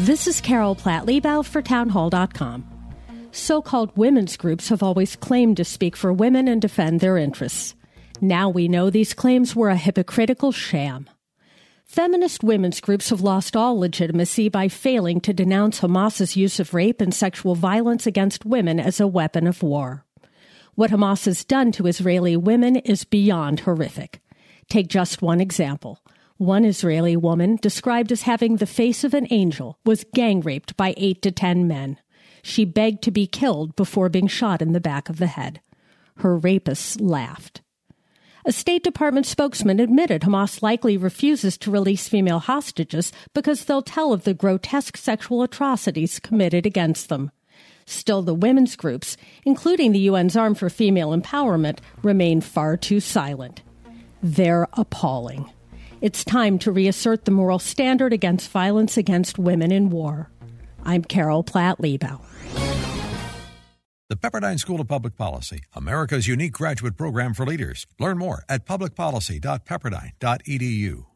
This is Carol Platt Liebau for Townhall.com. So called women's groups have always claimed to speak for women and defend their interests. Now we know these claims were a hypocritical sham. Feminist women's groups have lost all legitimacy by failing to denounce Hamas's use of rape and sexual violence against women as a weapon of war. What Hamas has done to Israeli women is beyond horrific. Take just one example. One Israeli woman, described as having the face of an angel, was gang raped by eight to ten men. She begged to be killed before being shot in the back of the head. Her rapists laughed. A State Department spokesman admitted Hamas likely refuses to release female hostages because they'll tell of the grotesque sexual atrocities committed against them. Still, the women's groups, including the UN's Arm for Female Empowerment, remain far too silent. They're appalling. It's time to reassert the moral standard against violence against women in war. I'm Carol Platt Liebau. The Pepperdine School of Public Policy, America's unique graduate program for leaders. Learn more at publicpolicy.pepperdine.edu.